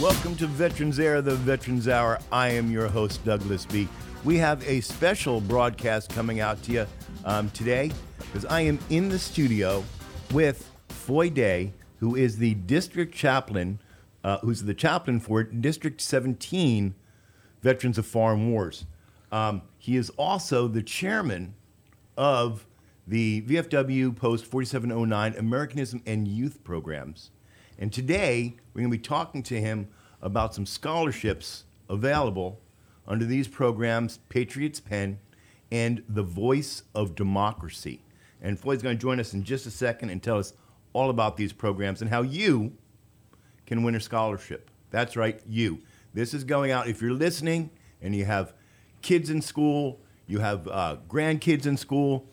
Welcome to Veterans Air, the Veterans Hour. I am your host, Douglas B. We have a special broadcast coming out to you um, today because I am in the studio with Foy Day, who is the district chaplain, uh, who's the chaplain for District 17 Veterans of Foreign Wars. Um, he is also the chairman of the VFW Post 4709 Americanism and Youth Programs. And today, we're going to be talking to him about some scholarships available under these programs Patriots Pen and The Voice of Democracy. And Floyd's going to join us in just a second and tell us all about these programs and how you can win a scholarship. That's right, you. This is going out. If you're listening and you have kids in school, you have uh, grandkids in school,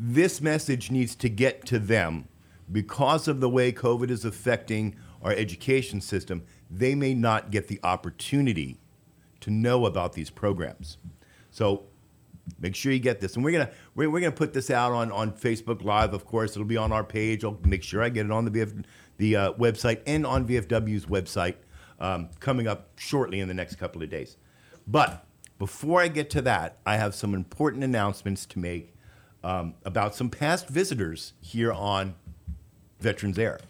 this message needs to get to them because of the way COVID is affecting our education system, they may not get the opportunity to know about these programs. So make sure you get this. And we're gonna we're, we're gonna put this out on, on Facebook Live. Of course, it'll be on our page. I'll make sure I get it on the VF, the uh, website and on VFW's website um, coming up shortly in the next couple of days. But before I get to that, I have some important announcements to make um, about some past visitors here on Veterans Air.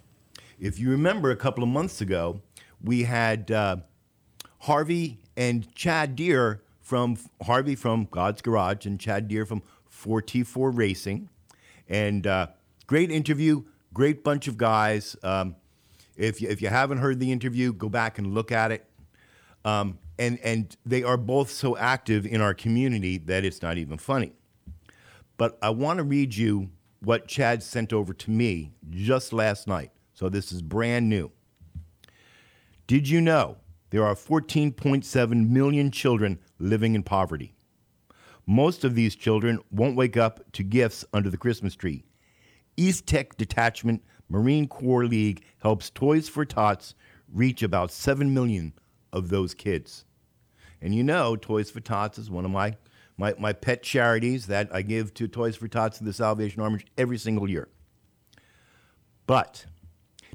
If you remember, a couple of months ago, we had uh, Harvey and Chad Deer from Harvey from God's Garage and Chad Deer from 4T4 Racing. And uh, great interview, great bunch of guys. Um, if, you, if you haven't heard the interview, go back and look at it. Um, and, and they are both so active in our community that it's not even funny. But I want to read you what Chad sent over to me just last night. So this is brand new. Did you know there are 14.7 million children living in poverty? Most of these children won't wake up to gifts under the Christmas tree. East Tech Detachment Marine Corps League helps Toys for Tots reach about 7 million of those kids. And you know, Toys for Tots is one of my, my, my pet charities that I give to Toys for Tots and the Salvation Army every single year. But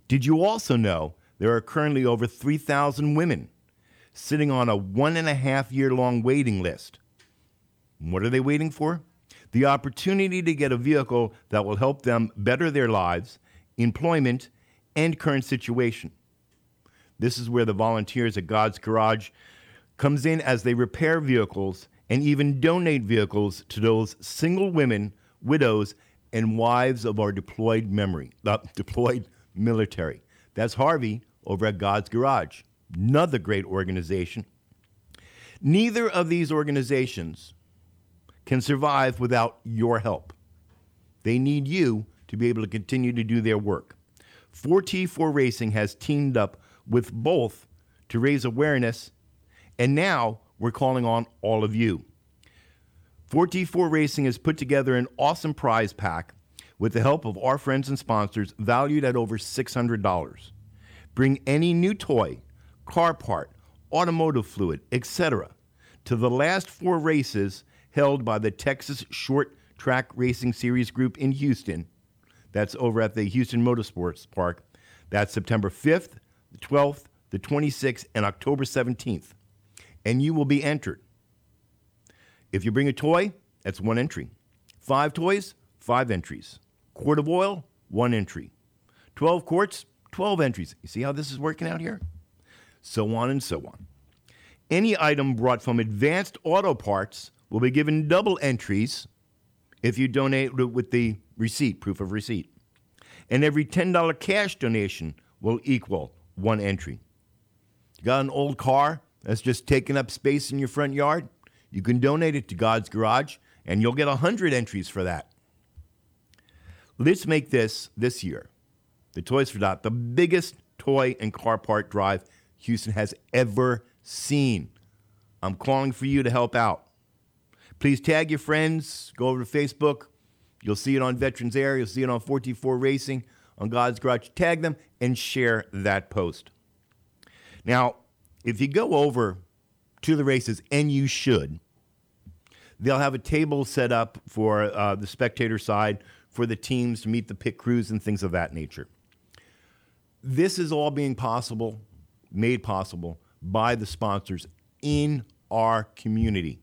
did you also know there are currently over 3,000 women sitting on a one and a half year long waiting list? What are they waiting for? The opportunity to get a vehicle that will help them better their lives, employment, and current situation. This is where the volunteers at God's Garage comes in as they repair vehicles and even donate vehicles to those single women, widows, and wives of our deployed memory, uh, deployed military. That's Harvey over at God's Garage, another great organization. Neither of these organizations can survive without your help. They need you to be able to continue to do their work. 4T4 Racing has teamed up with both to raise awareness, and now we're calling on all of you. 4T4 Racing has put together an awesome prize pack with the help of our friends and sponsors valued at over $600. Bring any new toy, car part, automotive fluid, etc. to the last four races held by the Texas Short Track Racing Series Group in Houston. That's over at the Houston Motorsports Park. That's September 5th, the 12th, the 26th, and October 17th. And you will be entered. If you bring a toy, that's one entry. Five toys, five entries. Quart of oil, one entry. 12 quarts, 12 entries. You see how this is working out here? So on and so on. Any item brought from Advanced Auto Parts will be given double entries if you donate with the receipt, proof of receipt. And every $10 cash donation will equal one entry. You got an old car that's just taking up space in your front yard? You can donate it to God's Garage, and you'll get 100 entries for that. Let's make this this year, the Toys for Tots, the biggest toy and car part drive Houston has ever seen. I'm calling for you to help out. Please tag your friends, go over to Facebook. You'll see it on Veterans Air, you'll see it on 4T4 Racing, on God's Garage. Tag them and share that post. Now, if you go over to the races, and you should, they'll have a table set up for uh, the spectator side for the teams to meet the pit crews and things of that nature. This is all being possible made possible by the sponsors in our community.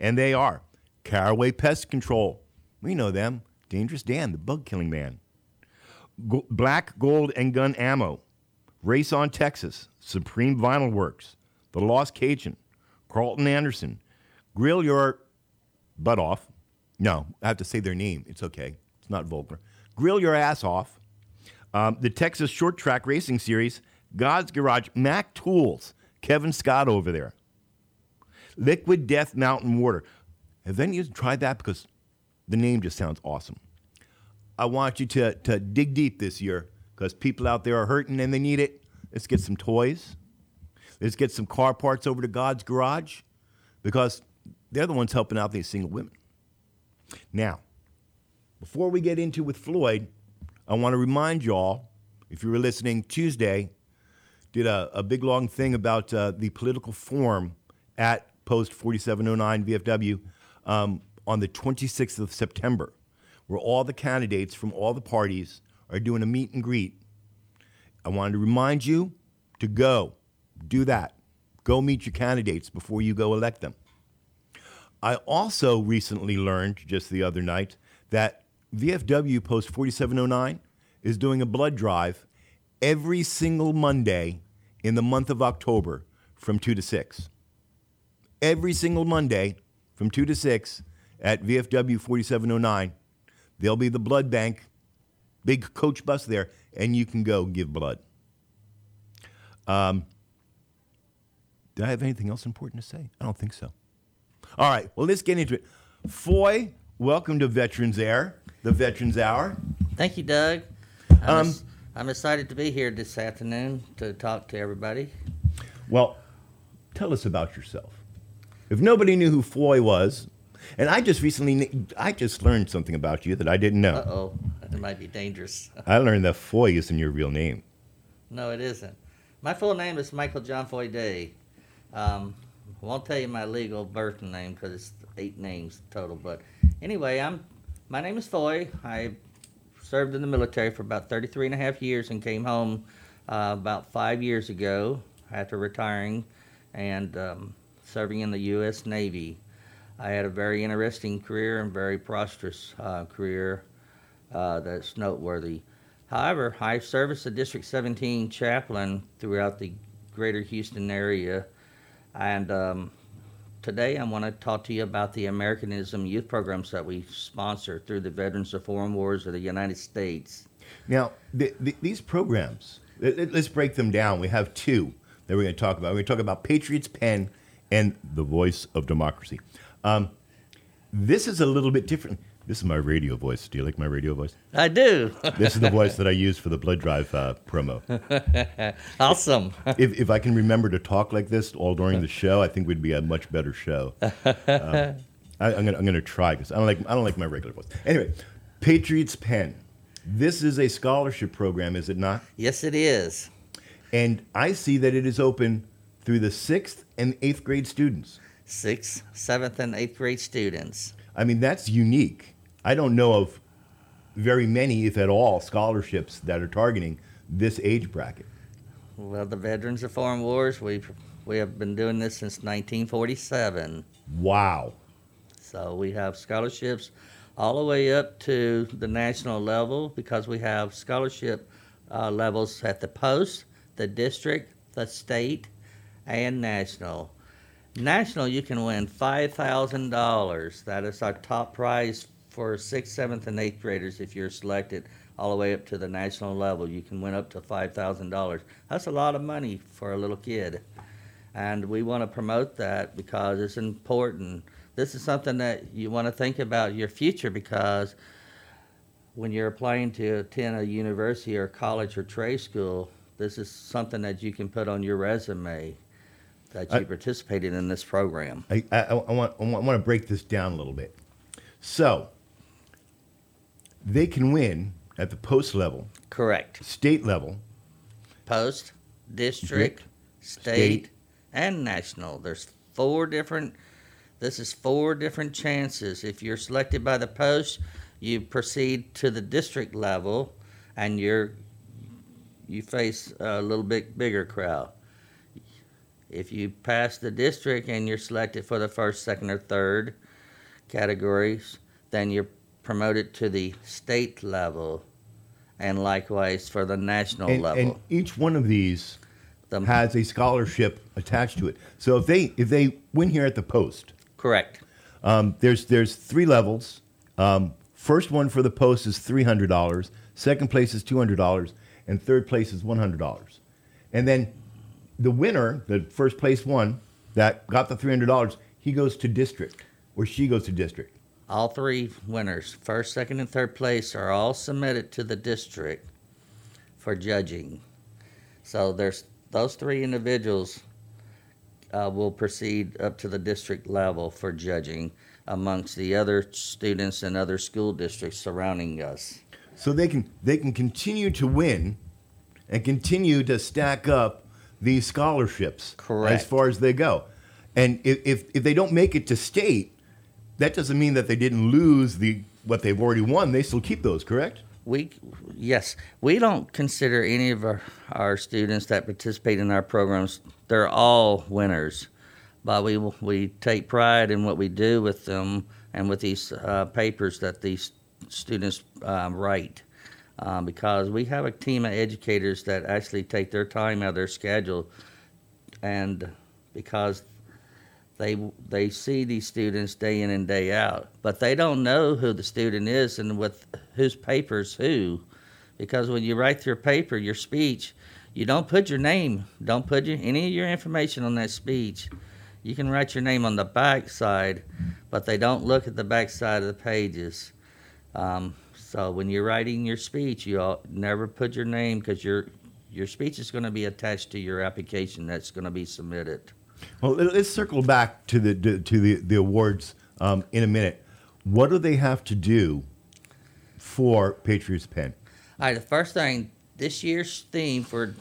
And they are Caraway Pest Control. We know them. Dangerous Dan, the bug killing man. Go- Black Gold and Gun Ammo. Race on Texas. Supreme Vinyl Works. The Lost Cajun. Carlton Anderson. Grill your butt off. No, I have to say their name. It's okay. It's not vulgar. Grill your ass off. Um, the Texas Short Track Racing Series. God's Garage. Mac Tools. Kevin Scott over there. Liquid Death Mountain Water. Have any of you tried that? Because the name just sounds awesome. I want you to, to dig deep this year because people out there are hurting and they need it. Let's get some toys. Let's get some car parts over to God's Garage because they're the ones helping out these single women. Now, before we get into with Floyd, I want to remind y'all, if you were listening Tuesday, did a, a big long thing about uh, the political forum at Post 4709 VFW um, on the 26th of September, where all the candidates from all the parties are doing a meet and greet. I wanted to remind you to go, do that. Go meet your candidates before you go elect them. I also recently learned just the other night that VFW Post 4709 is doing a blood drive every single Monday in the month of October from 2 to 6. Every single Monday from 2 to 6 at VFW 4709, there'll be the blood bank, big coach bus there, and you can go give blood. Um, did I have anything else important to say? I don't think so. All right, well, let's get into it. Foy, welcome to Veterans Air, the Veterans Hour. Thank you, Doug. I'm, Um, ex- I'm excited to be here this afternoon to talk to everybody. Well, tell us about yourself. If nobody knew who Foy was, and I just recently, I just learned something about you that I didn't know. Uh oh, it might be dangerous. I learned that Foy isn't your real name. no, it isn't. My full name is Michael John Foy Day. Um, I won't tell you my legal birth name because it's eight names total. But anyway, I'm. My name is Foy. I served in the military for about 33 and a half years and came home uh, about five years ago after retiring and um, serving in the U.S. Navy. I had a very interesting career and very prosperous uh, career uh, that's noteworthy. However, I served as a District 17 chaplain throughout the greater Houston area. And um, today I want to talk to you about the Americanism youth programs that we sponsor through the Veterans of Foreign Wars of the United States. Now, th- th- these programs, let- let's break them down. We have two that we're going to talk about. We're going to talk about Patriots Pen and the Voice of Democracy. Um, this is a little bit different. This is my radio voice. Do you like my radio voice? I do. This is the voice that I use for the blood drive uh, promo. awesome. if, if I can remember to talk like this all during the show, I think we'd be a much better show. Um, I, I'm gonna I'm gonna try because I don't like I don't like my regular voice. Anyway, Patriots Pen. This is a scholarship program, is it not? yes, it is. And I see that it is open through the sixth and eighth grade students. Sixth, seventh, and eighth grade students. I mean, that's unique. I don't know of very many, if at all, scholarships that are targeting this age bracket. Well, the Veterans of Foreign Wars, we we have been doing this since 1947. Wow. So we have scholarships all the way up to the national level because we have scholarship uh, levels at the post, the district, the state, and national. National, you can win five thousand dollars. That is our top prize for sixth, seventh, and eighth graders. If you're selected all the way up to the national level, you can win up to five thousand dollars. That's a lot of money for a little kid, and we want to promote that because it's important. This is something that you want to think about your future because when you're applying to attend a university or college or trade school, this is something that you can put on your resume that you I- participated in this program. I, I, I, want, I want to break this down a little bit. So, they can win at the post level, Correct. state level, Post, district, state, State. and national. There's four different. This is four different chances. If you're selected by the post, you proceed to the district level, and you're you face a little bit bigger crowd. If you pass the district and you're selected for the first, second, or third categories, then you're promoted to the state level, and likewise for the national And, level. and each one of these The- has a scholarship attached to it. So if they if they win here at the post, Correct. um, there's there's three levels. Um, first one for the post is three hundred dollars. Second place is two hundred dollars, and third place is one hundred dollars. And then the winner, the first place one that got the three hundred dollars, he goes to district, or she goes to district. All three winners, first, second, and third place, are all submitted to the district for judging. So there's those three individuals uh, will proceed up to the district level for judging amongst the other students and other school districts surrounding us. So they can they can continue to win, and continue to stack up these scholarships Correct. as far as they go. And if, if if they don't make it to state, that doesn't mean that they didn't lose the what they've already won. They still keep those, correct? We, yes, we don't consider any of our, our students that participate in our programs, they're all winners. But we, we take pride in what we do with them and with these uh, papers that these students um, write. Um, because we have a team of educators that actually take their time out of their schedule and because they they see these students day in and day out, but they don't know who the student is and with whose paper's who, because when you write your paper, your speech, you don't put your name, don't put your, any of your information on that speech. You can write your name on the back side, but they don't look at the back side of the pages. Um, so when you're writing your speech, you all, never put your name because your your speech is going to be attached to your application that's going to be submitted. Well, let- let's circle back to the to the the awards um, in a minute. What do they have to do for Patriots Pen? All right, the first thing, this year's theme for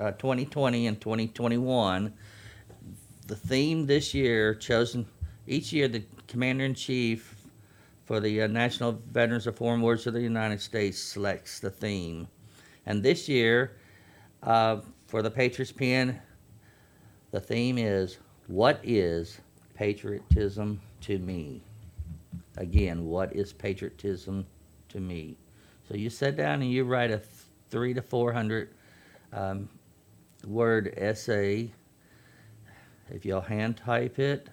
uh, 2020 and 2021, the theme this year chosen each year the commander in chief for the uh, National Veterans of Foreign Wars of the United States selects the theme, and this year uh, for the Patriots Pen, the theme is what is patriotism to me? Again, what is patriotism to me? So you sit down and you write a th- three to four hundred um, word essay. If you'll hand type it,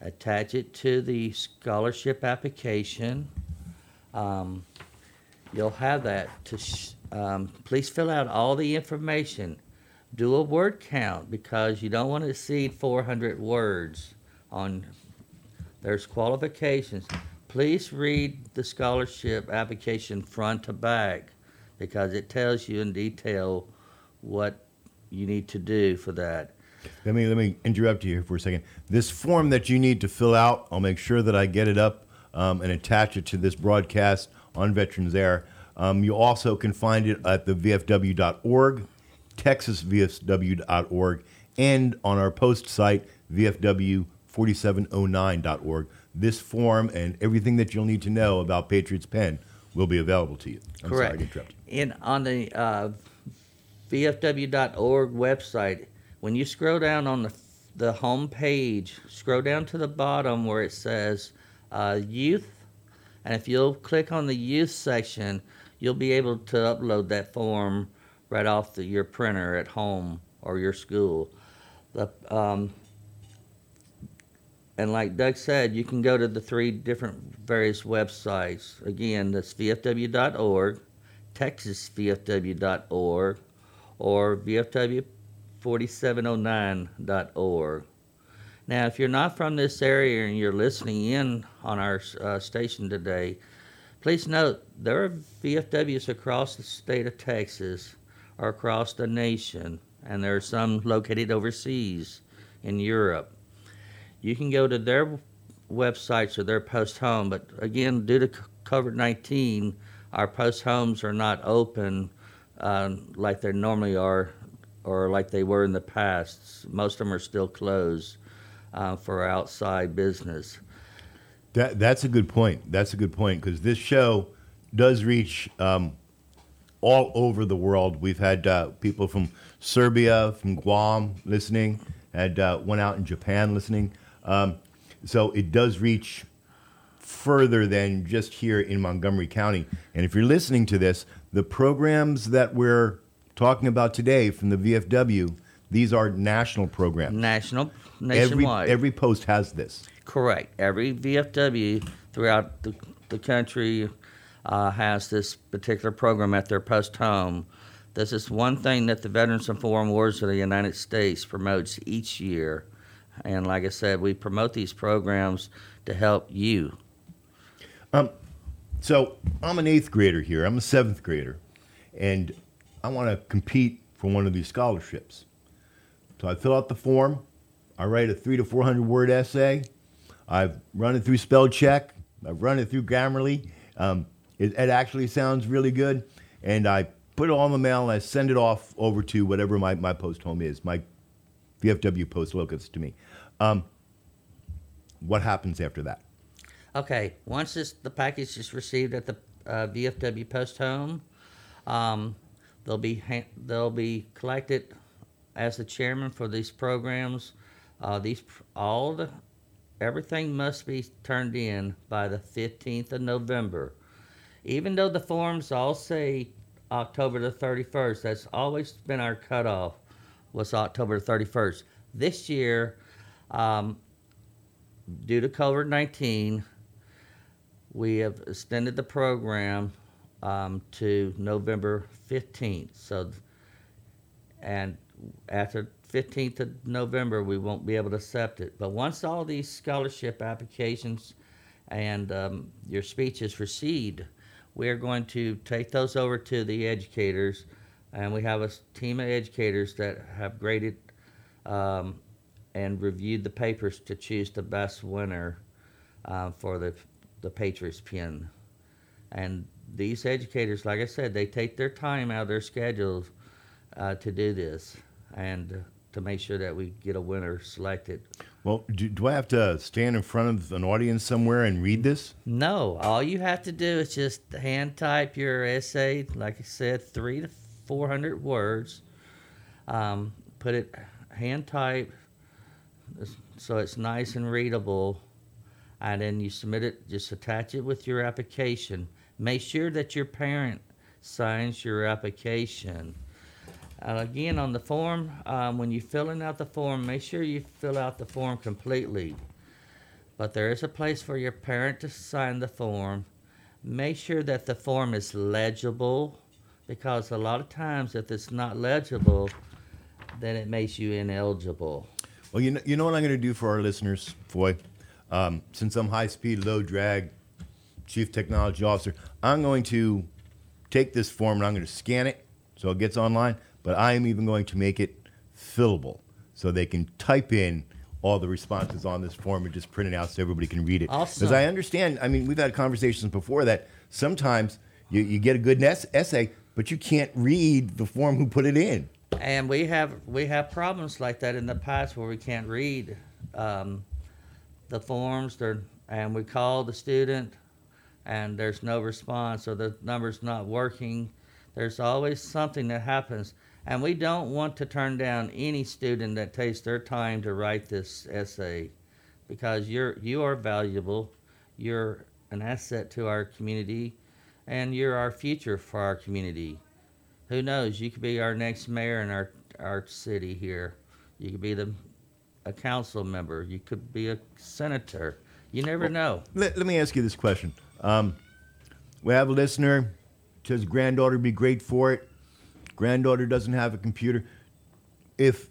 attach it to the scholarship application. Um, you'll have that to. Sh- um, please fill out all the information. Do a word count because you don't want to exceed 400 words on. There's qualifications. Please read the scholarship application front to back because it tells you in detail what you need to do for that. Let me let me interrupt you here for a second. This form that you need to fill out, I'll make sure that I get it up um, and attach it to this broadcast on Veterans Air. Um, you also can find it at the VFW.org, TexasVFW.org, and on our post site, VFW4709.org. This form and everything that you'll need to know about Patriots Pen will be available to you. I'm Correct. sorry to interrupt. you. On the uh, VFW.org website, when you scroll down on the the home page, scroll down to the bottom where it says uh, youth, and if you'll click on the youth section, you'll be able to upload that form right off the, your printer at home or your school. The um, and like Doug said, you can go to the three different various websites. Again, that's VFW.org, TexasVFW.org, or VFW4709.org. Now, if you're not from this area and you're listening in on our uh, station today, please note there are VFWs across the state of Texas or across the nation, and there are some located overseas in Europe you can go to their websites or their post home. But again, due to COVID 19, our post homes are not open uh, like they normally are or like they were in the past. Most of them are still closed uh, for outside business. That that's a good point. That's a good point because this show does reach um, all over the world. We've had uh, people from Serbia, from Guam listening, had uh, one out in Japan listening. Um, so it does reach further than just here in Montgomery County. And if you're listening to this, the programs that we're talking about today from the VFW, these are national programs. National, Every, nationwide. every post has this. Correct. Every VFW throughout the, the country uh, has this particular program at their post home. This is one thing that the Veterans and Foreign Wars of the United States promotes each year. And like I said, we promote these programs to help you. Um, So I'm an eighth grader here. I'm a seventh grader, and I want to compete for one of these scholarships. So I fill out the form. I write a three to four hundred word essay. I've run it through spell check. I've run it through Grammarly. Um, it, it actually sounds really good, and I put it all in the mail and I send it off over to whatever my, my post home is, my VFW post locus to me. Um, what happens after that? Okay, once this, the package is received at the uh, VFW post home, um, they'll be ha- they'll be collected as the chairman for these programs. Uh, these all the everything must be turned in by the fifteenth of November. Even though the forms all say October the thirty first, that's always been our cutoff was October the thirty first. This year, um, due to COVID nineteen, we have extended the program um, to November 15th. So, and after 15th of November, we won't be able to accept it. But once all these scholarship applications and um, your speeches received, we're going to take those over to the educators, and we have a team of educators that have graded um, and reviewed the papers to choose the best winner uh, for the the Patriots Pen. And these educators, like I said, they take their time out of their schedules uh, to do this and to make sure that we get a winner selected. Well, do, do I have to stand in front of an audience somewhere and read this? No, all you have to do is just hand type your essay, like I said, three to four hundred words. Um, put it hand type so it's nice and readable, and then you submit it. Just attach it with your application. Make sure that your parent signs your application. Uh, again, on the form, um, when you're filling out the form, make sure you fill out the form completely. But there is a place for your parent to sign the form. Make sure that the form is legible because a lot of times, if it's not legible, then it makes you ineligible. Well, you know, you know what I'm going to do for our listeners, Foy? Um, since I'm high speed, low drag chief technology officer, I'm going to take this form and I'm going to scan it so it gets online, but I am even going to make it fillable so they can type in all the responses on this form and just print it out so everybody can read it. Because Awesome. I understand, I mean, we've had conversations before that sometimes you, you get a good es- essay, but you can't read the form who put it in. And we have we have problems like that in the past where we can't read um, the forms. They're, and we call the student, and there's no response, or the number's not working. There's always something that happens, and we don't want to turn down any student that takes their time to write this essay, because you're you are valuable. You're an asset to our community, and you're our future for our community who knows? You could be our next mayor in our our city here. You could be the a council member. You could be a senator. You never know. Let, let me ask you this question. Um, we have a listener says granddaughter be great for it. Granddaughter doesn't have a computer. If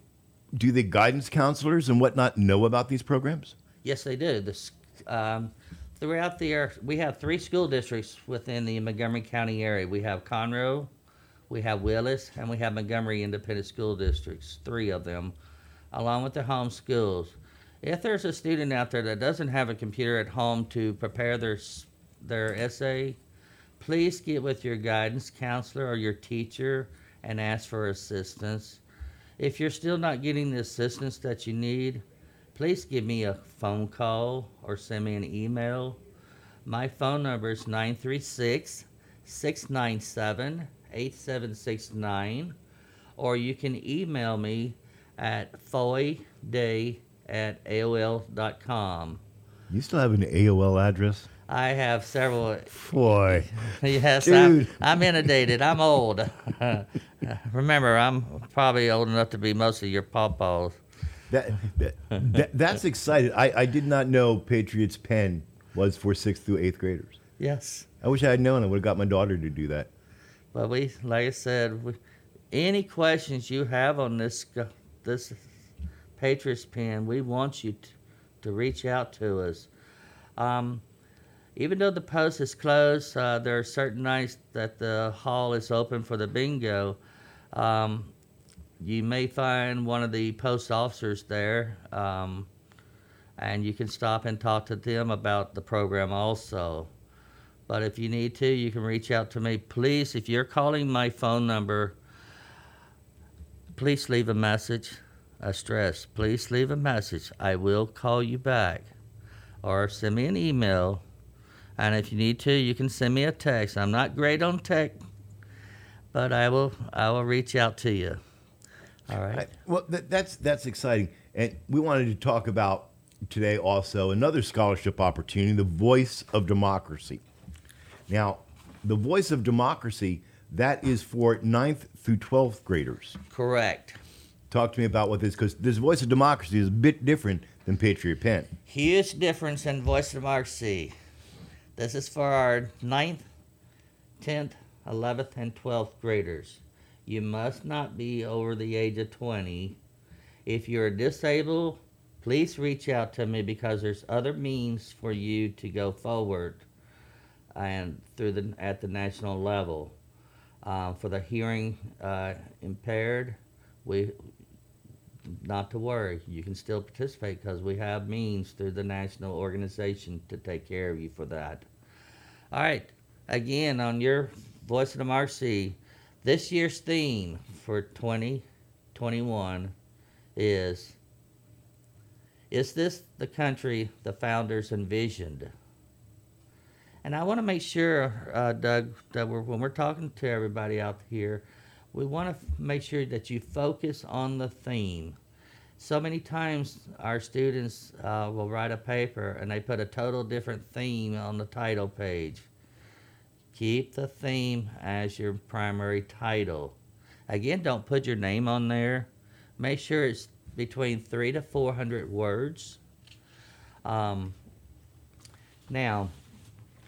do the guidance counselors and whatnot know about these programs? Yes, they do. This um, throughout the area, we have three school districts within the Montgomery County area. We have Conroe, we have Willis, and we have Montgomery Independent School Districts. Three of them, along with the home schools. If there's a student out there that doesn't have a computer at home to prepare their their essay, please get with your guidance counselor or your teacher and ask for assistance. If you're still not getting the assistance that you need, please give me a phone call or send me an email. My phone number is 936 697 8769, or you can email me at foyday at AOL.com. You still have an AOL address? I have several. Boy. Yes, Dude. I'm, I'm inundated. I'm old. Remember, I'm probably old enough to be most of your pawpaws. That, that, that that's exciting. I, I did not know Patriots Pen was for sixth through eighth graders. Yes. I wish I had known. I would have got my daughter to do that. But we, like I said, we, any questions you have on this this Patriots pen, we want you t- to reach out to us. Um, even though the post is closed, uh, there are certain nights that the hall is open for the bingo. Um, you may find one of the post officers there, um, and you can stop and talk to them about the program also. But if you need to, you can reach out to me. Please, if you're calling my phone number, please leave a message. I stress, please leave a message. I will call you back. Or send me an email. And if you need to, you can send me a text. I'm not great on tech, but I will I will reach out to you. All right. I, well, that, that's that's exciting, and we wanted to talk about today also another scholarship opportunity, the Voice of Democracy. Now, the Voice of Democracy that is for 9th through twelfth graders. Correct. Talk to me about what this because this Voice of Democracy is a bit different than Patriot Pen. Huge difference in voice of democracy. This is for our 9th, 10th, 11th, and 12th graders. You must not be over the age of 20. If you're disabled, please reach out to me because there's other means for you to go forward and through the at the national level. Um, for the hearing uh, impaired, we not to worry. You can still participate because we have means through the national organization to take care of you for that. All right. Again, on your Voice of Democracy, this year's theme for 2021 is Is this the country the founders envisioned? And I want to make sure, uh, Doug, that we're, when we're talking to everybody out here, we want to f- make sure that you focus on the theme. So many times our students uh, will write a paper and they put a total different theme on the title page. Keep the theme as your primary title. Again, don't put your name on there. Make sure it's between three to four hundred words. Um, now,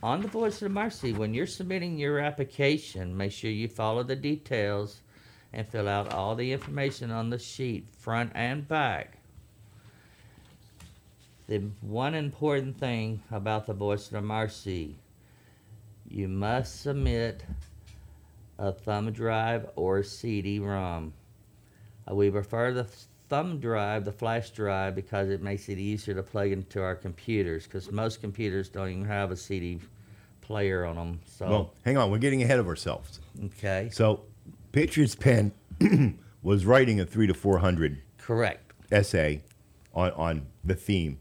on the Voice of Democracy, when you're submitting your application, make sure you follow the details and fill out all the information on the sheet, front and back. The one important thing about the Voice of Democracy, you must submit a thumb drive or CD-ROM. Uh, we prefer the thumb drive, the flash drive, because it makes it easier to plug into our computers. Because most computers don't even have a CD player on them. So Well, hang on, we're getting ahead of ourselves. okay, So, Patriots Pen was writing a three to four hundred correct. essay on, on the theme.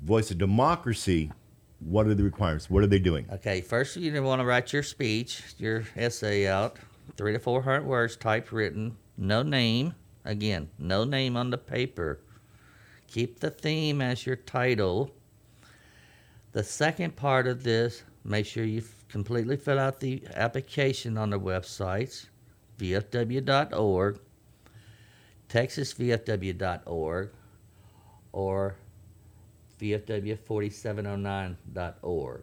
Voice of Democracy, what are the requirements? What are they doing? Okay, first you want to write your speech, your essay out, three to four hundred words, typewritten, no name. Again, no name on the paper. Keep the theme as your title. The second part of this, make sure you completely fill out the application on the websites, vfw.org, texasvfw.org, or VFW4709.org.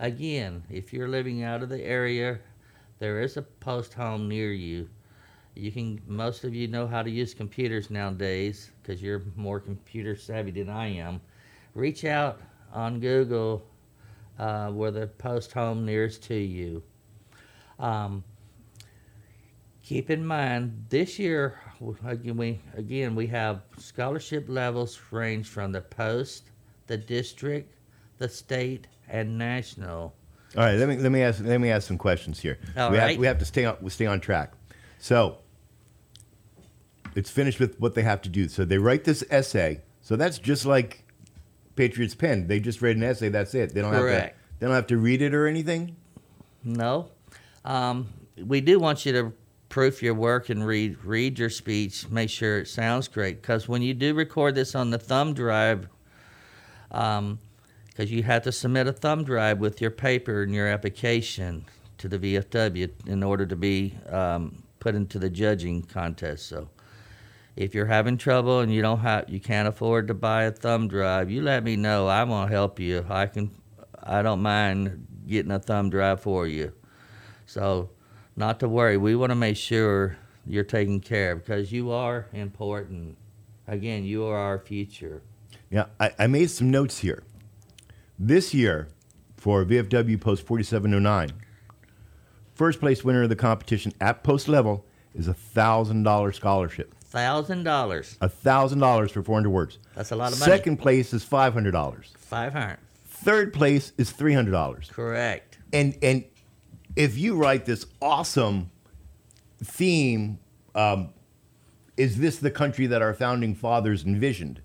Again, if you're living out of the area, there is a post home near you. You can. Most of you know how to use computers nowadays because you're more computer savvy than I am. Reach out on Google uh, where the post home nearest to you. Um, keep in mind this year again we again we have scholarship levels range from the post the district the state and national All right, let me let me ask let me ask some questions here. All we have we have to stay on we stay on track. So it's finished with what they have to do. So they write this essay. So that's just like Patriots Pen. They just read an essay. That's it. They don't have to. Correct. They don't have to read it or anything. no um, we do want you to proof your work and read read your speech. Make sure it sounds great because when you do record this on the thumb drive, um, because you have to submit a thumb drive with your paper and your application to the VFW in order to be um, put into the judging contest. So if you're having trouble and you don't have you can't afford to buy a thumb drive, you let me know. I'm gonna help you. I can I don't mind getting a thumb drive for you. So not to worry. We want to make sure you're taken care of because you are important. Again, you are our future. Yeah, I, I made some notes here. This year, for VFW Post 4709, first place winner of the competition at post level is a thousand dollar scholarship. Thousand dollars. A thousand dollars for 400 words. That's a lot of money. Second place is five hundred dollars. Five hundred. Third place is three hundred dollars. Correct. And and if you write this awesome theme, um, is this the country that our founding fathers envisioned?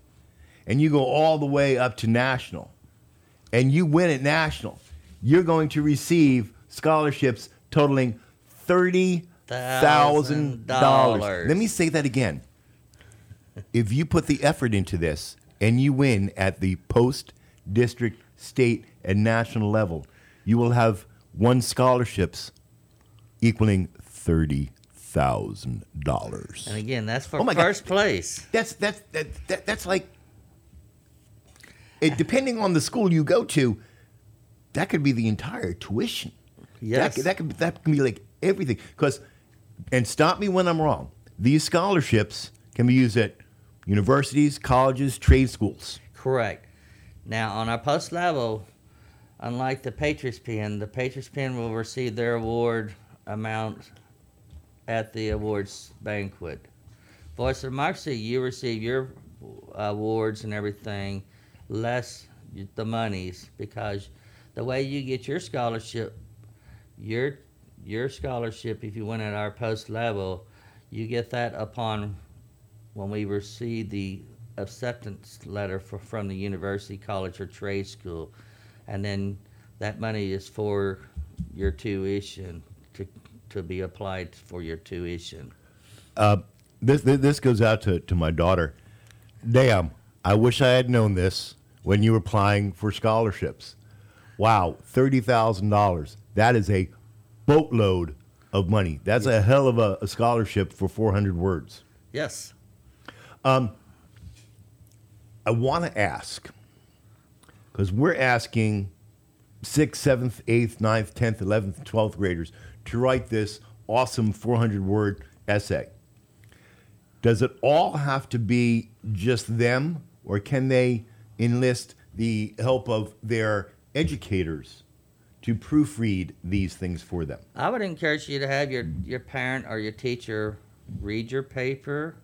And you go all the way up to national, and you win at national, you're going to receive scholarships totaling thirty thousand dollars. Let me say that again. if you put the effort into this and you win at the post, district, state, and national level, you will have won scholarships equaling thirty thousand dollars. And again, that's for Oh my God. first place. That's that's that, that that's like it, depending on the school you go to, that could be the entire tuition. Yes. That, that could that can be like everything. Because, and stop me when I'm wrong. These scholarships can be used at universities, colleges, trade schools. Correct. Now, on our post level, unlike the Patriots Pen, the Patriots Pen will receive their award amount at the awards banquet. Voice of Democracy, you receive your awards and everything less the monies because the way you get your scholarship, your your scholarship, if you went at our post level, you get that upon when we receive the acceptance letter for, from the university, college, or trade school, and then that money is for your tuition to to be applied for your tuition. Uh, this this, this goes out to, to my daughter. Damn, I wish I had known this when you were applying for scholarships. Wow, thirty thousand dollars. That is a boatload of money. That's a hell of a, a scholarship for four hundred words. Yes. Um, I want to ask because we're asking sixth, seventh, eighth, ninth, tenth, eleventh, twelfth graders to write this awesome 400 word essay. Does it all have to be just them, or can they enlist the help of their educators to proofread these things for them? I would encourage you to have your, your parent or your teacher read your paper.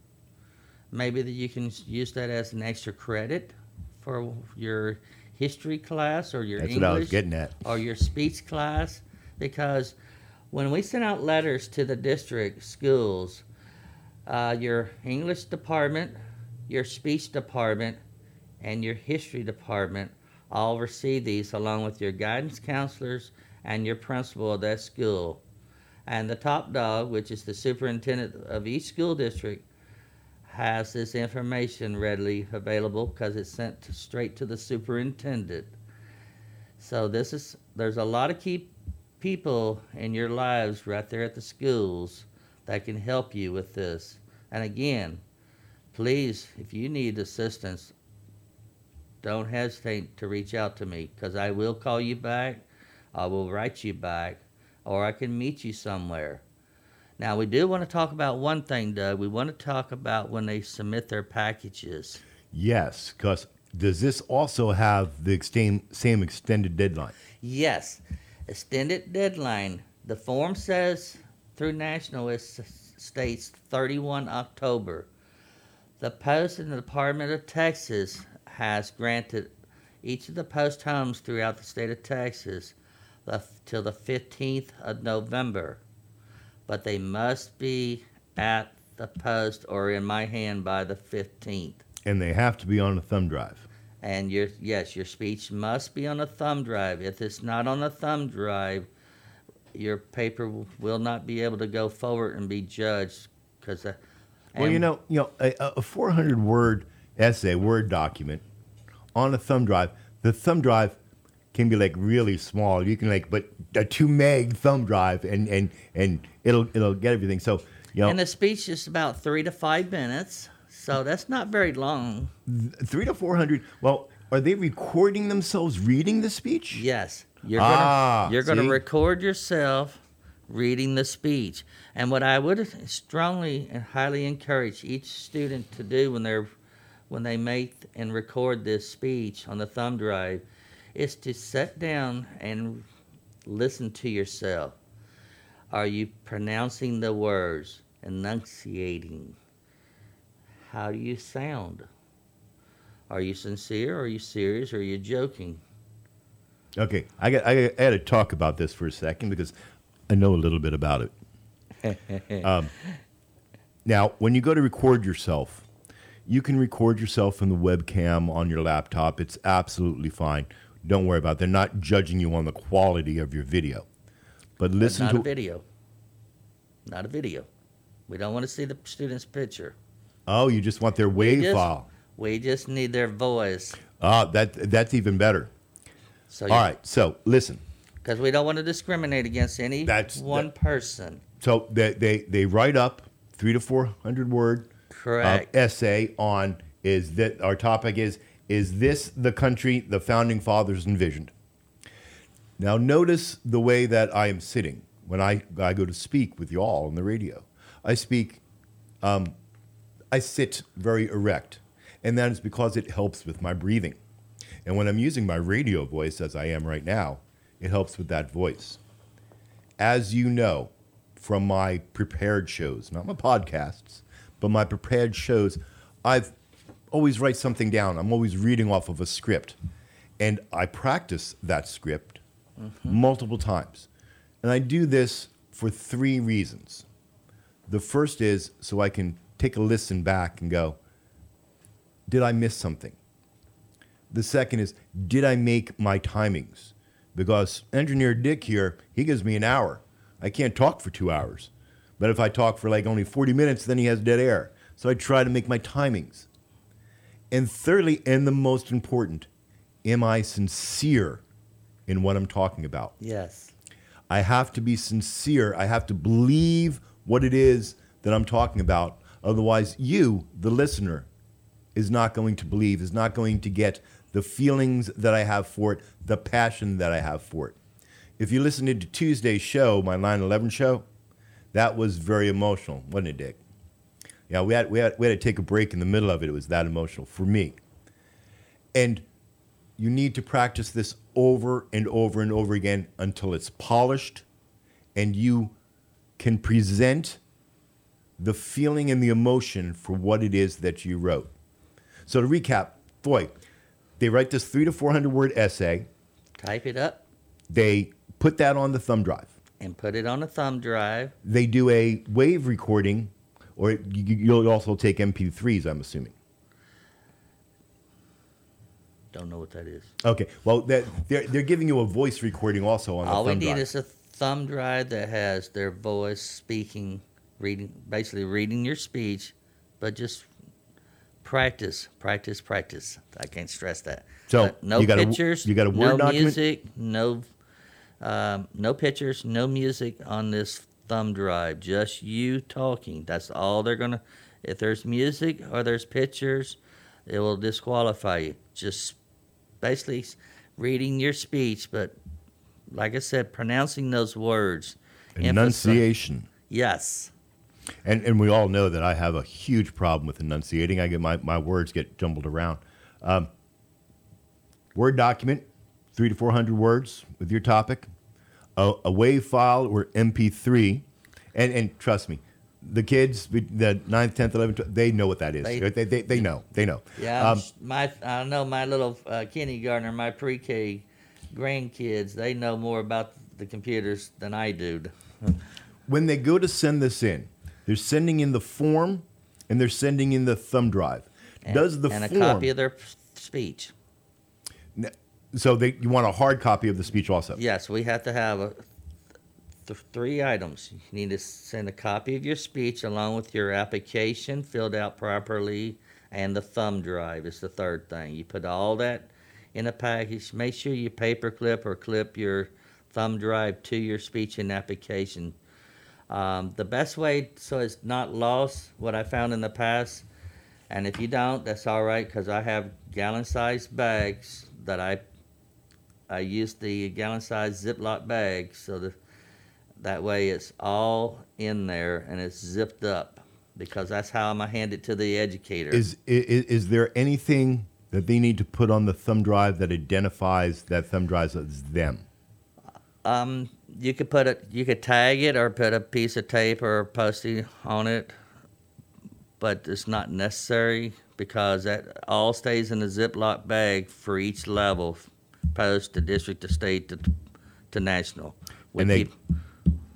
Maybe that you can use that as an extra credit for your history class or your That's English what I was getting at. or your speech class because when we send out letters to the district schools, uh, your English department, your speech department, and your history department all receive these along with your guidance counselors and your principal of that school. And the top dog, which is the superintendent of each school district, has this information readily available because it's sent to, straight to the superintendent. So this is there's a lot of key people in your lives right there at the schools that can help you with this. And again, please, if you need assistance, don't hesitate to reach out to me because I will call you back, I will write you back, or I can meet you somewhere. Now, we do want to talk about one thing, Doug. We want to talk about when they submit their packages. Yes, because does this also have the same, same extended deadline? Yes, extended deadline. The form says through national it states 31 October. The post and the Department of Texas has granted each of the post homes throughout the state of Texas the, till the 15th of November, but they must be at the post or in my hand by the 15th. And they have to be on a thumb drive. And your yes, your speech must be on a thumb drive. If it's not on a thumb drive, your paper will not be able to go forward and be judged because. Uh, Well, you know, you know, a, a 400 word essay, word document on a thumb drive. The thumb drive can be like really small. You can like, but a two meg thumb drive, and and and it'll it'll get everything. So you know, And the speech is about three to five minutes, so that's not very long. three to 400. Well, are they recording themselves reading the speech? Yes, you're gonna Ah, you're gonna see? record yourself reading the speech. And what I would strongly and highly encourage each student to do when they're when they make and record this speech on the thumb drive is to sit down and listen to yourself. Are you pronouncing the words, enunciating? How do you sound? Are you sincere? Are you serious? Or are you joking? Okay, I got I got to talk about this for a second because I know a little bit about it. um, now, when you go to record yourself, you can record yourself in the webcam on your laptop. It's absolutely fine. Don't worry about. It. They're not judging you on the quality of your video. But listen not to a video. Not a video. We don't want to see the student's picture. oh, you just want their WAV just- file. We just need their voice. Ah, that that's even better. So All right, so listen. Because we don't want to discriminate against any That's- one that- person. So they they, they write up three to four hundred word uh, essay on is that our topic is is this the country the founding fathers envisioned? Now notice the way that I am sitting when I, I go to speak with you all on the radio. I speak, um, I sit very erect, and that is because it helps with my breathing. And when I'm using my radio voice, as I am right now, it helps with that voice. As you know from my prepared shows, not my podcasts, but my prepared shows, I've always write something down. I'm always reading off of a script. And I practice that script mm-hmm. multiple times. And I do this for three reasons. The first is so I can take a listen back and go, did I miss something? The second is, did I make my timings? Because engineer Dick here, he gives me an hour. I can't talk for two hours. But if I talk for like only 40 minutes, then he has dead air. So I try to make my timings. And thirdly, and the most important, am I sincere in what I'm talking about? yes. I have to be sincere. I have to believe what it is that I'm talking about. Otherwise, you, the listener, is not going to believe, is not going to get the feelings that I have for it, the passion that I have for it. If you listened to Tuesday's show, my 9 11 show, that was very emotional, wasn't it, Dick? Yeah, we had, we, had, we had to take a break in the middle of it. It was that emotional for me. And you need to practice this over and over and over again until it's polished and you can present the feeling and the emotion for what it is that you wrote. So to recap, boy, they write this three to 400 word essay. Type it up They put that on the thumb drive. And put it on a thumb drive. They do a WAV recording, or you- you'll also take MP3s, I'm assuming. Don't know what that is. Okay, well, that- they're, they're giving you a voice recording also on the All we thumb need drive. is a thumb drive that has their voice speaking, reading, basically reading your speech, but just practice, practice, practice. I can't stress that. So, But no you got a- pictures, you got a no Word document? music, no, um, no pictures, no music on this thumb drive. Just you talking. That's all they're gonna. If there's music or there's pictures, it will disqualify you. Just basically reading your speech, but like I said, pronouncing those words. Enunciation. Yes. And, and we all know that I have a huge problem with enunciating. I get my, my words get jumbled around. Um, Word document, three to 400 words with your topic, a, a WAV file or MP3. And, and trust me, the kids, the 9th, 10th, 11th, they know what that is. They- They, they, they, know. They know. Yeah, Um, my I know my little uh, kindergartner, my pre-K grandkids, they know more about the computers than I do. when they go to send this in, they're sending in the form and they're sending in the thumb drive. And, Does the and form a copy of their speech. So they you want a hard copy of the speech also? Yes, we have to have a th- three items. You need to send a copy of your speech along with your application filled out properly, and the thumb drive is the third thing. You put all that in a package. Make sure you paperclip or clip your thumb drive to your speech and application. Um, the best way so it's not lost, what I found in the past, and if you don't, that's all right because I have gallon-sized bags that I I use the gallon-sized Ziploc bag so that that way it's all in there and it's zipped up because that's how I'm gonna hand it to the educator. Is, is is there anything that they need to put on the thumb drive that identifies that thumb drive as them? Um, you could put it, you could tag it or put a piece of tape or a postie on it, but it's not necessary because that all stays in the Ziploc bag for each level, post to district to state to, to national. We And they- keep-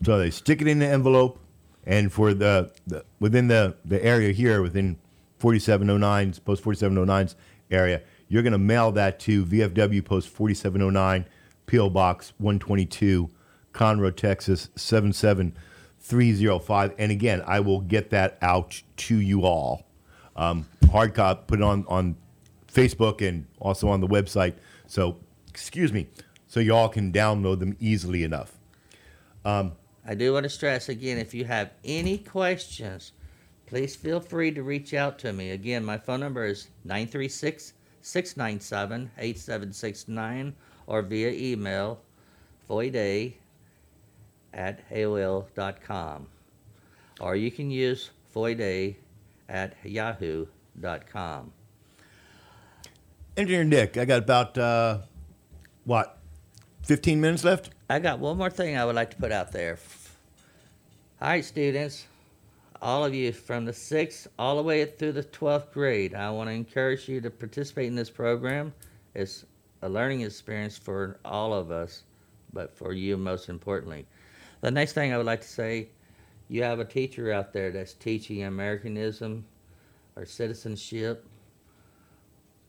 So they stick it in the envelope, and for the, the within the, the area here, within 4709's, post 4709's area, you're going to mail that to VFW post 4709, PO Box 122, Conroe, Texas 77305. And again, I will get that out to you all. Um, hard copy, put it on, on Facebook and also on the website. So, excuse me, so you all can download them easily enough. I do want to stress again if you have any questions, please feel free to reach out to me. Again, my phone number is 936 697 8769 or via email foyday at AOL.com. Or you can use foyday at yahoo.com. Engineer Nick, I got about uh, what, 15 minutes left? I got one more thing I would like to put out there. All right, students, all of you from the sixth all the way through the 12th grade, I want to encourage you to participate in this program. It's a learning experience for all of us, but for you most importantly. The next thing I would like to say you have a teacher out there that's teaching Americanism or citizenship.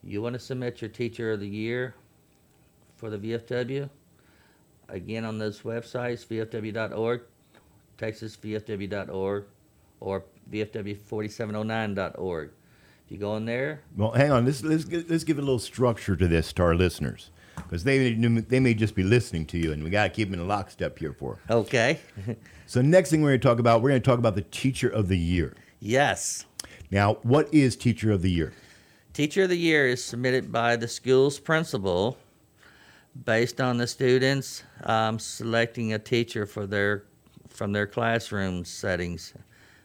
You want to submit your Teacher of the Year for the VFW? again on those websites vfw.org texasvfw.org or vfw4709.org if you go in there Well, hang on. Let's, let's, let's give a little structure to this to our listeners because they, they may just be listening to you, and we got to keep them in lockstep here for. okay So, next thing we're going to talk about, we're going to talk about the Teacher of the Year. yes Now, what is Teacher of the Year? teacher of the year is submitted by the school's principal based on the students um, selecting a teacher for their from their classroom settings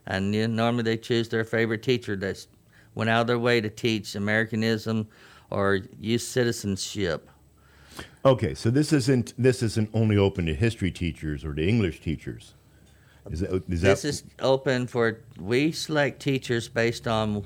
and you normally they choose their favorite teacher that went out of their way to teach americanism or youth citizenship Okay, so this isn't this isn't only open to history teachers or to English teachers. Is that, is This is open for, we select teachers based on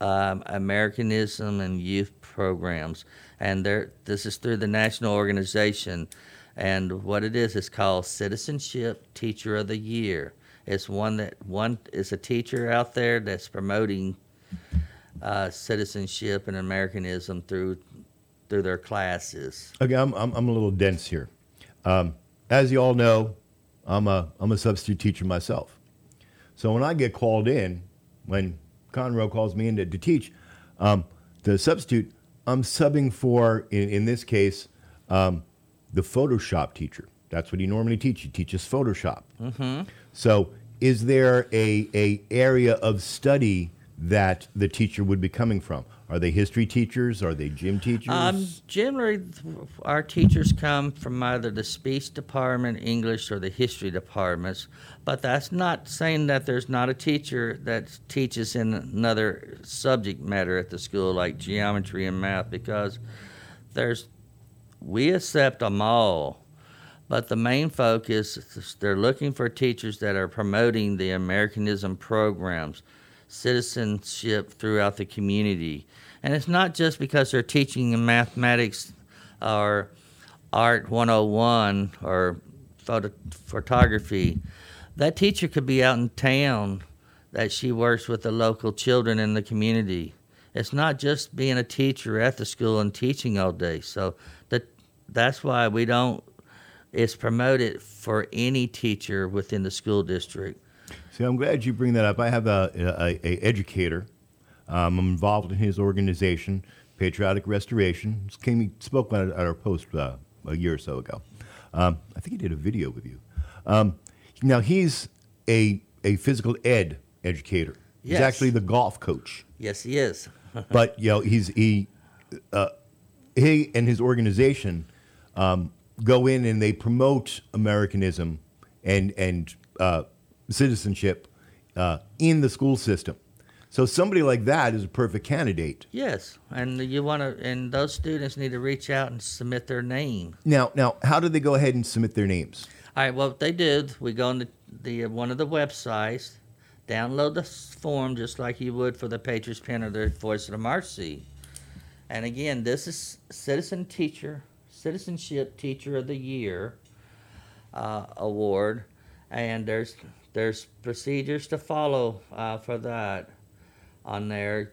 um, Americanism and youth programs. And there, this is through the national organization. And what it is, is called Citizenship Teacher of the Year. It's one that, one is a teacher out there that's promoting uh, citizenship and Americanism through, through their classes. Okay, I'm, I'm, I'm a little dense here. Um, as you all know, I'm a, I'm a substitute teacher myself. So when I get called in, when Conroe calls me in to, to teach, um, the substitute, I'm subbing for, in, in this case, um, the Photoshop teacher. That's what he normally teaches. He teaches Photoshop. Mm-hmm. So is there a, a area of study that the teacher would be coming from? Are they history teachers? Are they gym teachers? Um, generally, our teachers come from either the speech department, English, or the history departments. But that's not saying that there's not a teacher that teaches in another subject matter at the school, like geometry and math, because there's we accept them all. But the main focus they're looking for teachers that are promoting the Americanism programs, citizenship throughout the community. And it's not just because they're teaching in mathematics or art 101 or photo, photography. That teacher could be out in town that she works with the local children in the community. It's not just being a teacher at the school and teaching all day. So that that's why we don't it's promoted for any teacher within the school district. See, I'm glad you bring that up. I have a, a, a educator. Um, I'm involved in his organization, Patriotic Restoration. Came, he spoke at, at our post uh, a year or so ago. Um, I think he did a video with you. Um, now he's a a physical ed educator. Yes. He's actually the golf coach. Yes, he is. but you know he's he uh, he and his organization um, go in and they promote Americanism and and uh, citizenship uh, in the school system. So somebody like that is a perfect candidate. yes, and you want to, and those students need to reach out and submit their name. Now, now, how do they go ahead and submit their names? All right, what they did, we go on the, the uh, one of the websites, download the form just like you would for the Patriots Pen or the Voice of Democracy. And again, this is Citizen Teacher, Citizenship Teacher of the Year uh, award, and there's there's procedures to follow uh, for that on there.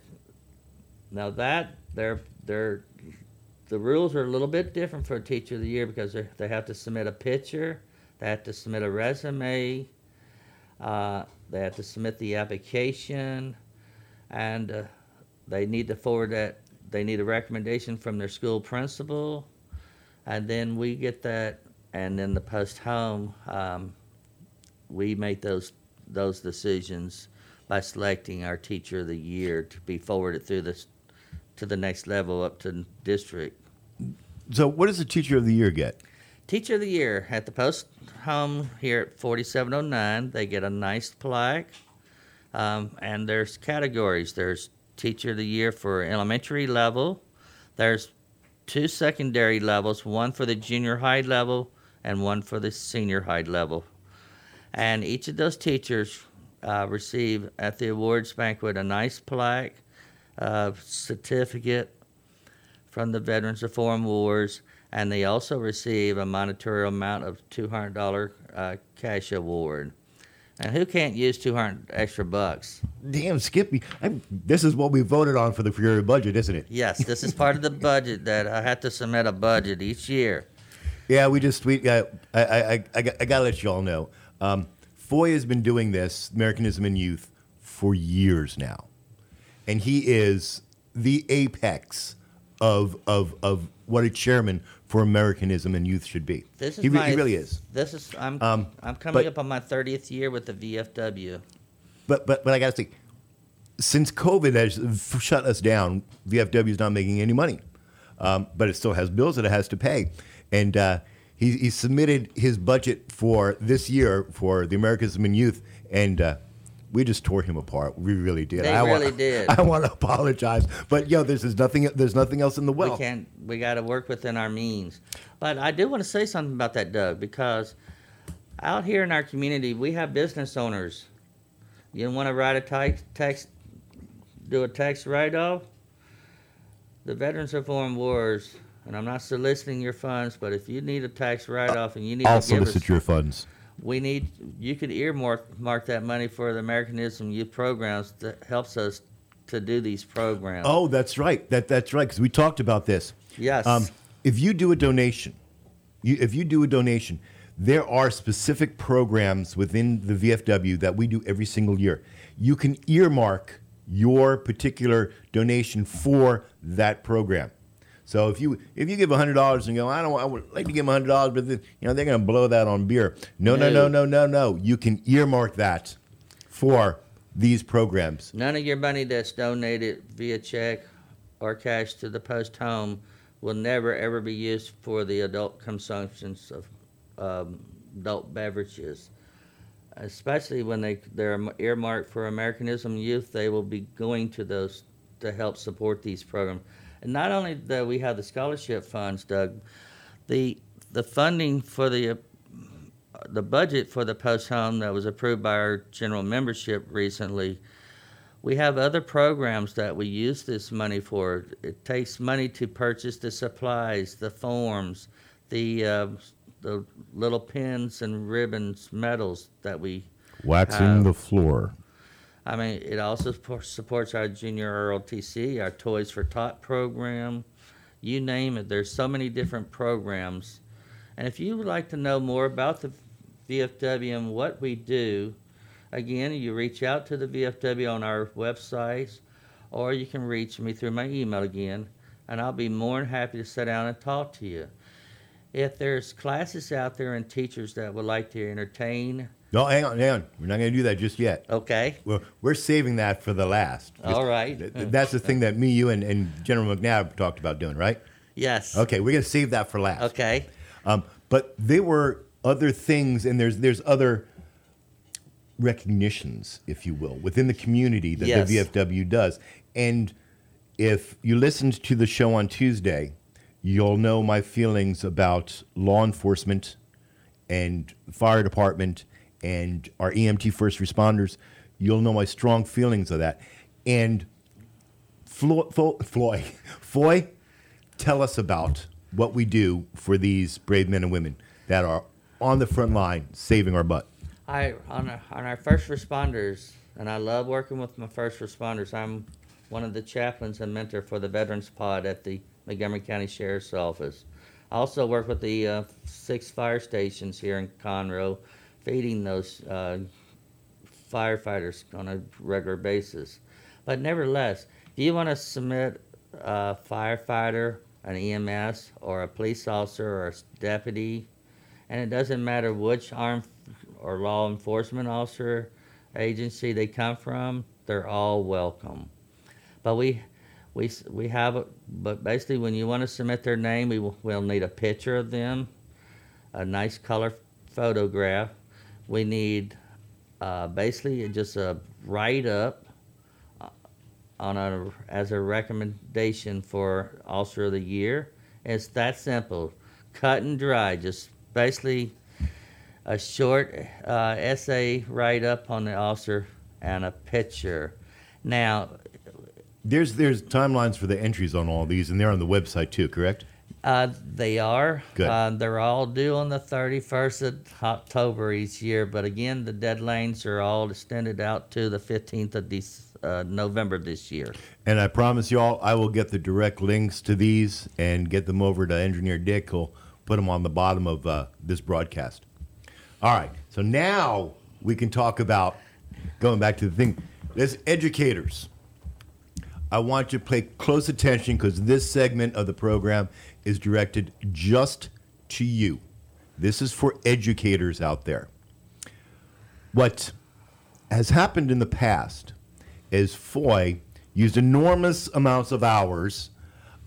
Now that they're they're the rules are a little bit different for a teacher of the year because they they have to submit a picture, they have to submit a resume, uh, they have to submit the application, and uh, they need to forward that. They need a recommendation from their school principal, and then we get that, and then the post home, um, we make those those decisions by selecting our teacher of the year to be forwarded through this to the next level up to district. So, what does the teacher of the year get? Teacher of the Year at the post home here at 4709, they get a nice plaque. Um, and there's categories. There's Teacher of the Year for elementary level. There's two secondary levels, one for the junior high level and one for the senior high level. And each of those teachers uh, receive at the awards banquet a nice plaque, uh, certificate, from the Veterans of Foreign Wars, and they also receive a monetary amount of $200 uh, cash award. And who can't use 200 extra bucks? Damn, Skippy! I'm, this is what we voted on for the Fury budget, isn't it? Yes, this is part of the budget that I have to submit a budget each year. Yeah, we just we uh, I, I I I got- I gotta let you all know. Um, Foy has been doing this Americanism in Youth for years now, and he is the apex of of of what a chairman for Americanism and Youth should be. This is he, my, he really is. This is I'm Um, I'm coming but- up on my 30th year with the VFW. But but but I gotta say, since COVID has shut us down, VFW is not making any money, um, but it still has bills that it has to pay, and uh, he, he submitted his budget for this year for the Americanism in Youth, and uh, we just tore him apart. We really did. They I really want, did. I want to apologize, but yo, there's, there's nothing there's nothing else in the well. we can't we got to work within our means but i do want to say something about that doug because out here in our community we have business owners you want to write a tax, tax do a tax write-off the veterans of foreign wars and i'm not soliciting your funds but if you need a tax write-off and you need I'll to give us solicit your funds. we need you could earmark mark that money for the americanism youth programs that helps us to do these programs Oh, that's right. That that's right because we talked about this. yes Um, if you do a donation, you, if you do a donation, there are specific programs within the VFW that we do every single year. You can earmark your particular donation for that program. So if you if you give hundred dollars and go, I don't, I would like to give hundred dollars, but then, you know they're going to blow that on beer. No, no, no, No. no, no, no. You can earmark that for these programs. None of your money that's donated via check or cash to the post home will never ever be used for the adult consumptions of um, adult beverages. Especially when they they're earmarked for Americanism youth, they will be going to those to help support these programs. And not only do we have the scholarship funds, Doug, the the funding for the uh, the budget for the post home that was approved by our general membership recently, we have other programs that we use this money for. It takes money to purchase the supplies, the forms, the uh, the little pins and ribbons, medals that we. Waxing Uh, the floor. I mean, it also supports our junior ROTC, our Toys for Tot program, you name it. There's so many different programs, And if you would like to know more about the VFW and what we do, again, you reach out to the VFW on our websites, or you can reach me through my email again, and I'll be more than happy to sit down and talk to you. If there's classes out there and teachers that would like to entertain, No, hang on, hang on. We're not going to do that just yet. okay, We're, we're saving that for the last. all right. Th- th- That's the thing that me, you, and, and General McNabb talked about doing, right? Yes. Okay, we're going to save that for last. Okay. Um, but there were other things, and there's there's other recognitions, if you will, within the community that Yes. the VFW does. And if you listened to the show on Tuesday, you'll know my feelings about law enforcement and fire department and our EMT first responders. You'll know my strong feelings of that. And Flo- Flo- Floyd, Foy, tell us about what we do for these brave men and women that are on the front line saving our butt. I on our, on our first responders, and I love working with my first responders. I'm one of the chaplains and mentor for the Veterans Pod at the Montgomery County Sheriff's Office. I also work with the uh, six fire stations here in Conroe, feeding those uh, firefighters on a regular basis. But nevertheless, if you want to submit a firefighter, an EMS, or a police officer, or a deputy, and it doesn't matter which armed or law enforcement officer agency they come from, they're all welcome. But we, we, we have, a- but basically when you want to submit their name, we will, we'll need a picture of them, a nice color photograph. We need, uh, basically just a write-up uh, on a, as a recommendation for Officer of the Year. It's that simple, cut and dry, just basically a short uh, essay write up on the officer and a picture. Now, There's there's timelines for the entries on all these, and they're on the website too, correct? Uh, they are. Uh, they're all due on the 31st of October each year, but again, the deadlines are all extended out to the 15th of Dec- uh, November this year. And I promise y'all, I will get the direct links to these and get them over to Engineer Dick. Who'll put them on the bottom of uh, this broadcast. All right. So now we can talk about going back to the thing. As educators, I want you to pay close attention because this segment of the program is directed just to you. This is for educators out there. What has happened in the past is Foy used enormous amounts of hours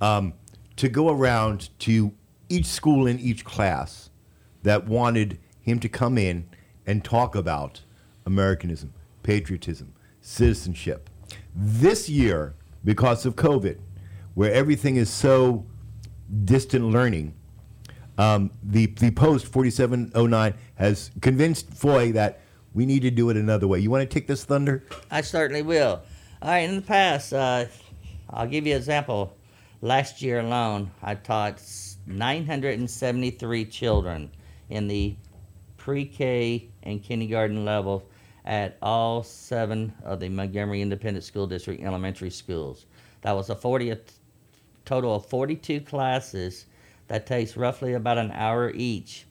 um, to go around to each school in each class that wanted him to come in and talk about Americanism, patriotism, citizenship. This year, because of COVID, where everything is so distant learning, um, the the post 4709 has convinced Foy that we need to do it another way. You want to take this thunder? I certainly will. All right, in the past, uh, I'll give you an example. Last year alone, I taught 973 children in the pre K and kindergarten level at all seven of the Montgomery Independent School District elementary schools. That was the 40, a total of 42 classes that takes roughly about an hour each.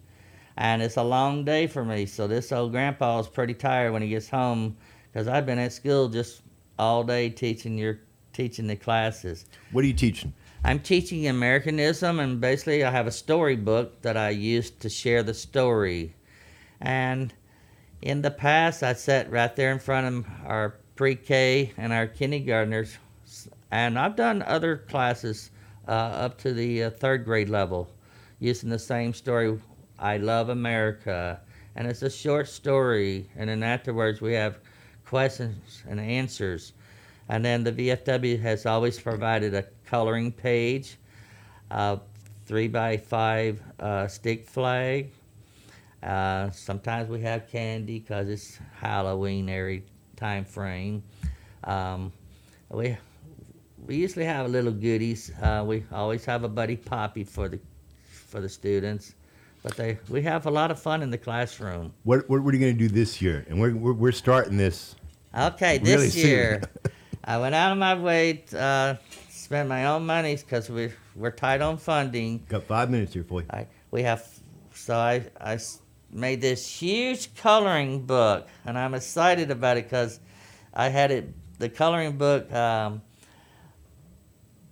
And it's a long day for me, so this old grandpa is pretty tired when he gets home because I've been at school just all day teaching your teaching the classes. What are you teaching? I'm teaching Americanism, and basically, I have a storybook that I use to share the story. And in the past, I sat right there in front of our pre K and our kindergartners, and I've done other classes uh, up to the uh, third grade level using the same story I love America. And it's a short story, and then afterwards, we have questions and answers. And then the VFW has always provided a coloring page, a three by five uh, stick flag. Uh, sometimes we have candy because it's Halloween every time frame. Um, we we usually have a little goodies. Uh, we always have a buddy poppy for the for the students, but they we have a lot of fun in the classroom. What, what, what are you going to do this year? And we're, we're, we're starting this. Okay, Really this year I went out of my way to uh, spend my own money because we we're tight on funding. Got five minutes here for you. I, we have so I I made this huge coloring book, and I'm excited about it because I had it. The coloring book um,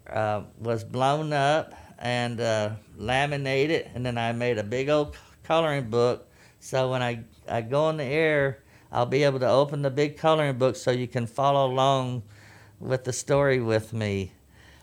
uh, was blown up and uh, laminated, and then I made a big old coloring book. So when I, I go in the air, I'll be able to open the big coloring book so you can follow along with the story with me.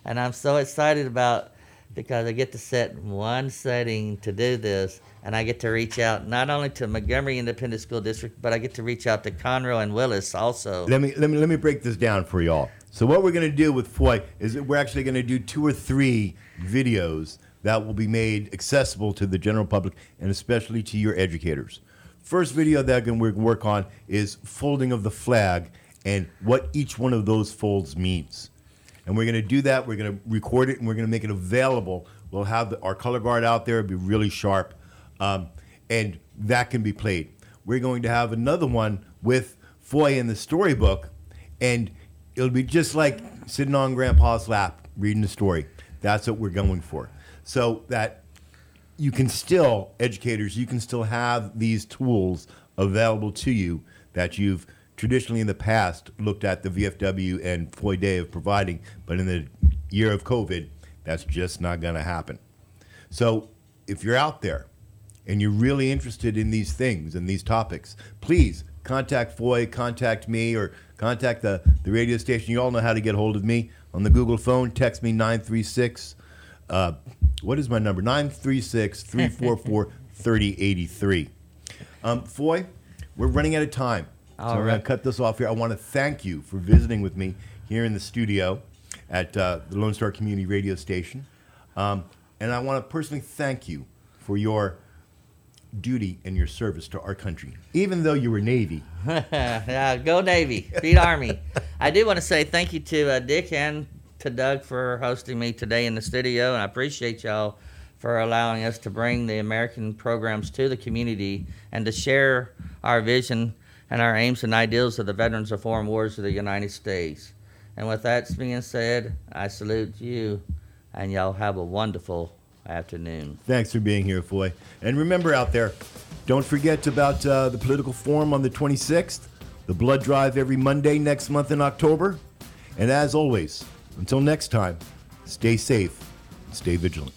And I'm so excited about because I get to set one setting to do this, and I get to reach out not only to Montgomery Independent School District, but I get to reach out to Conroe and Willis also. Let me let me let me break this down for y'all. So what we're going to do with Foy is that we're actually going to do two or three videos that will be made accessible to the general public and especially to your educators. First video that we're going to work on is folding of the flag and what each one of those folds means. And we're going to do that. We're going to record it and we're going to make it available. We'll have the, our color guard out there, be really sharp, um, and that can be played. We're going to have another one with Foy in the storybook, and it'll be just like sitting on Grandpa's lap reading the story. That's what we're going for. So that you can still, educators, you can still have these tools available to you that you've traditionally in the past looked at the VFW and Floyd Day of providing, but in the year of COVID, that's just not going to happen. So if you're out there and you're really interested in these things and these topics, please contact Foy, contact me, or contact the, the radio station. You all know how to get hold of me on the Google phone. Text me 936. Uh, what is my number? 936 344 3083. Um, Foy, we're running out of time. All so we're going to cut this off here. I want to thank you for visiting with me here in the studio at uh, the Lone Star Community Radio Station. Um, and I want to personally thank you for your duty and your service to our country. Even though you were Navy, yeah, go Navy, beat Army. I do want to say thank you to uh, Dick and to Doug for hosting me today in the studio, and I appreciate y'all for allowing us to bring the American programs to the community and to share our vision and our aims and ideals of the Veterans of Foreign Wars of the United States. And with that being said, I salute you, and y'all have a wonderful afternoon. thanks for being here, Foy. And remember out there, don't forget about uh, the political forum on the 26th, the blood drive every Monday next month in October. And as always, until next time, stay safe, stay vigilant.